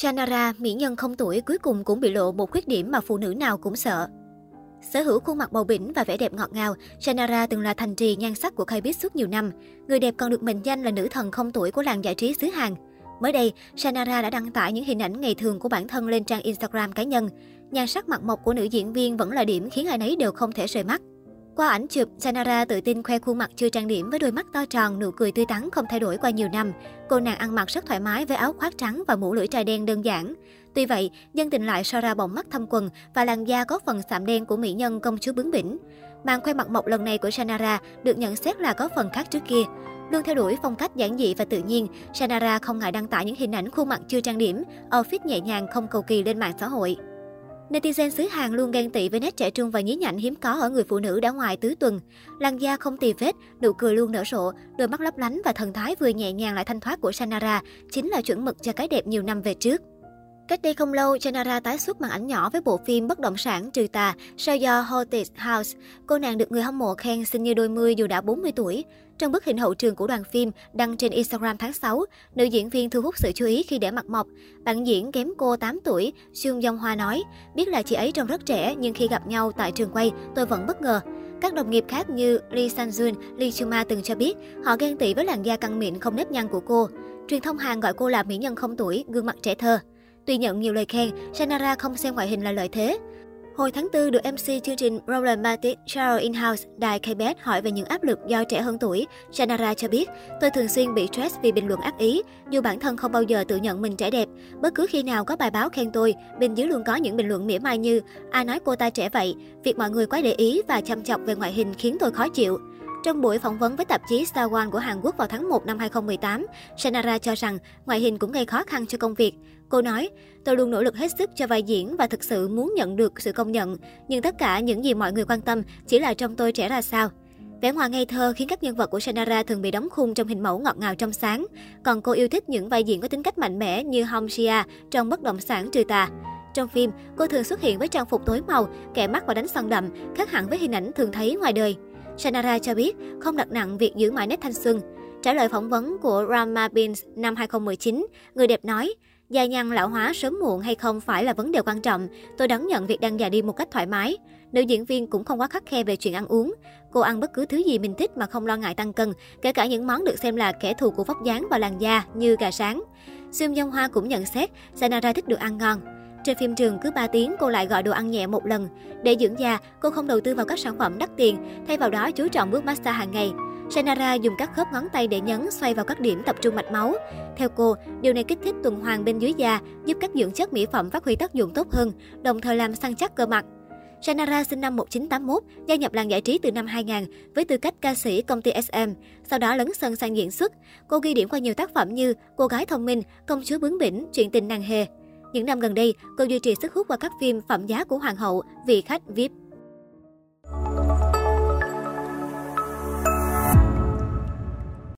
Shanara, mỹ nhân không tuổi cuối cùng cũng bị lộ một khuyết điểm mà phụ nữ nào cũng sợ. Sở hữu khuôn mặt bầu bĩnh và vẻ đẹp ngọt ngào, Shanara từng là thành trì nhan sắc của K-pop suốt nhiều năm. Người đẹp còn được mệnh danh là nữ thần không tuổi của làng giải trí xứ Hàn. Mới đây, Shanara đã đăng tải những hình ảnh ngày thường của bản thân lên trang Instagram cá nhân. Nhan sắc mặt mộc của nữ diễn viên vẫn là điểm khiến ai nấy đều không thể rời mắt. Qua ảnh chụp, Sanara tự tin khoe khuôn mặt chưa trang điểm với đôi mắt to tròn, nụ cười tươi tắn không thay đổi qua nhiều năm. Cô nàng ăn mặc rất thoải mái với áo khoác trắng và mũ lưỡi trai đen đơn giản. Tuy vậy, dân tình lại so ra bọng mắt thâm quần và làn da có phần sạm đen của mỹ nhân công chúa bướng bỉnh. Màn khoe mặt mộc lần này của Sanara được nhận xét là có phần khác trước kia. Luôn theo đuổi phong cách giản dị và tự nhiên, Sanara không ngại đăng tải những hình ảnh khuôn mặt chưa trang điểm, outfit nhẹ nhàng không cầu kỳ lên mạng xã hội. Netizen xứ Hàn luôn ghen tị với nét trẻ trung và nhí nhảnh hiếm có ở người phụ nữ đã ngoài tứ tuần. Làn da không tì vết, nụ cười luôn nở rộ, đôi mắt lấp lánh và thần thái vừa nhẹ nhàng lại thanh thoát của Sanara chính là chuẩn mực cho cái đẹp nhiều năm về trước. Cách đây không lâu, Janara tái xuất màn ảnh nhỏ với bộ phim bất động sản trừ tà sao do Haunted House. Cô nàng được người hâm mộ khen xinh như đôi mươi dù đã 40 tuổi. Trong bức hình hậu trường của đoàn phim đăng trên Instagram tháng 6, nữ diễn viên thu hút sự chú ý khi để mặt mộc. Bạn diễn kém cô 8 tuổi, Sương Dông Hoa nói, biết là chị ấy trông rất trẻ nhưng khi gặp nhau tại trường quay, tôi vẫn bất ngờ. Các đồng nghiệp khác như Lee San Jun, Lee Chuma từng cho biết họ ghen tị với làn da căng mịn không nếp nhăn của cô. Truyền thông Hàn gọi cô là mỹ nhân không tuổi, gương mặt trẻ thơ. Tuy nhận nhiều lời khen, Shannara không xem ngoại hình là lợi thế. Hồi tháng 4, được MC chương trình Problematic Child In-House đài KBS hỏi về những áp lực do trẻ hơn tuổi. Shanara cho biết, tôi thường xuyên bị stress vì bình luận ác ý, dù bản thân không bao giờ tự nhận mình trẻ đẹp. Bất cứ khi nào có bài báo khen tôi, bên dưới luôn có những bình luận mỉa mai như ai nói cô ta trẻ vậy, việc mọi người quá để ý và chăm chọc về ngoại hình khiến tôi khó chịu. Trong buổi phỏng vấn với tạp chí Star One của Hàn Quốc vào tháng 1 năm 2018, Shannara cho rằng ngoại hình cũng gây khó khăn cho công việc. Cô nói, tôi luôn nỗ lực hết sức cho vai diễn và thực sự muốn nhận được sự công nhận. Nhưng tất cả những gì mọi người quan tâm chỉ là trong tôi trẻ ra sao. Vẻ ngoài ngây thơ khiến các nhân vật của Shannara thường bị đóng khung trong hình mẫu ngọt ngào trong sáng. Còn cô yêu thích những vai diễn có tính cách mạnh mẽ như Hong Shia trong bất động sản trừ tà. Trong phim, cô thường xuất hiện với trang phục tối màu, kẻ mắt và đánh son đậm, khác hẳn với hình ảnh thường thấy ngoài đời. Shannara cho biết không đặt nặng việc giữ mãi nét thanh xuân. Trả lời phỏng vấn của Rama Beans năm 2019, người đẹp nói, Già nhăn lão hóa sớm muộn hay không phải là vấn đề quan trọng. Tôi đón nhận việc đang già đi một cách thoải mái. Nữ diễn viên cũng không quá khắc khe về chuyện ăn uống. Cô ăn bất cứ thứ gì mình thích mà không lo ngại tăng cân, kể cả những món được xem là kẻ thù của vóc dáng và làn da như gà sáng. Sương Dông Hoa cũng nhận xét, Sanara thích được ăn ngon. Trên phim trường cứ 3 tiếng cô lại gọi đồ ăn nhẹ một lần. Để dưỡng da, cô không đầu tư vào các sản phẩm đắt tiền, thay vào đó chú trọng bước massage hàng ngày. Shannara dùng các khớp ngón tay để nhấn xoay vào các điểm tập trung mạch máu. Theo cô, điều này kích thích tuần hoàn bên dưới da, giúp các dưỡng chất mỹ phẩm phát huy tác dụng tốt hơn, đồng thời làm săn chắc cơ mặt. Shannara sinh năm 1981, gia nhập làng giải trí từ năm 2000 với tư cách ca sĩ công ty SM, sau đó lấn sân sang diễn xuất. Cô ghi điểm qua nhiều tác phẩm như Cô gái thông minh, Công chúa bướng bỉnh, Chuyện tình nàng hề. Những năm gần đây, cô duy trì sức hút qua các phim phẩm giá của Hoàng hậu, Vị khách VIP.